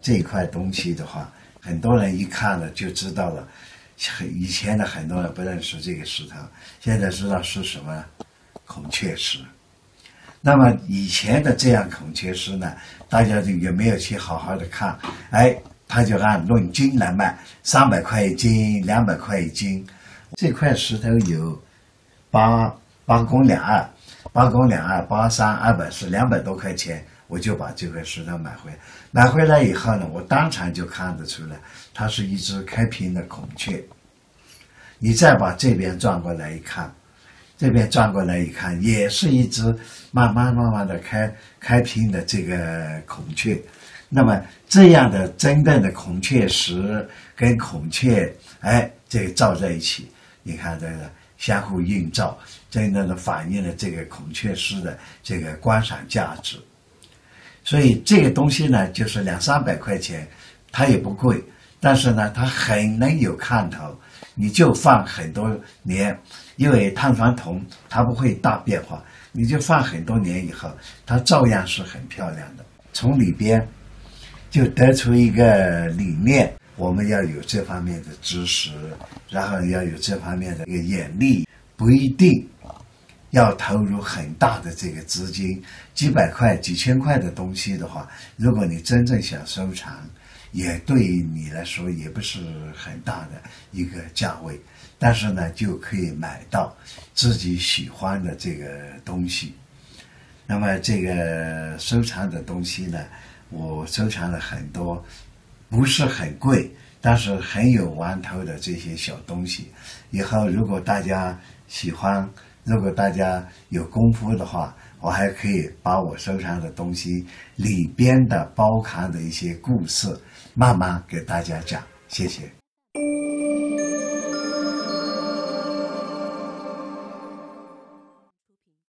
这块东西的话，很多人一看了就知道了。以前的很多人不认识这个石头，现在知道是什么孔雀石。那么以前的这样孔雀石呢，大家就也没有去好好的看，哎，他就按论斤来卖，三百块一斤，两百块一斤。这块石头有八八公两二，八公两二，八三二百四两百多块钱。我就把这块石头买回来，买回来以后呢，我当场就看得出来，它是一只开屏的孔雀。你再把这边转过来一看，这边转过来一看，也是一只慢慢慢慢的开开屏的这个孔雀。那么这样的真正的孔雀石跟孔雀，哎，这个照在一起，你看这个相互映照，真正的反映了这个孔雀石的这个观赏价值。所以这个东西呢，就是两三百块钱，它也不贵，但是呢，它很能有看头，你就放很多年，因为碳酸铜它不会大变化，你就放很多年以后，它照样是很漂亮的。从里边就得出一个理念：我们要有这方面的知识，然后要有这方面的一个眼力，不一定。要投入很大的这个资金，几百块、几千块的东西的话，如果你真正想收藏，也对你来说也不是很大的一个价位，但是呢，就可以买到自己喜欢的这个东西。那么这个收藏的东西呢，我收藏了很多，不是很贵，但是很有玩头的这些小东西。以后如果大家喜欢，如果大家有功夫的话，我还可以把我收藏的东西里边的包含的一些故事，慢慢给大家讲。谢谢。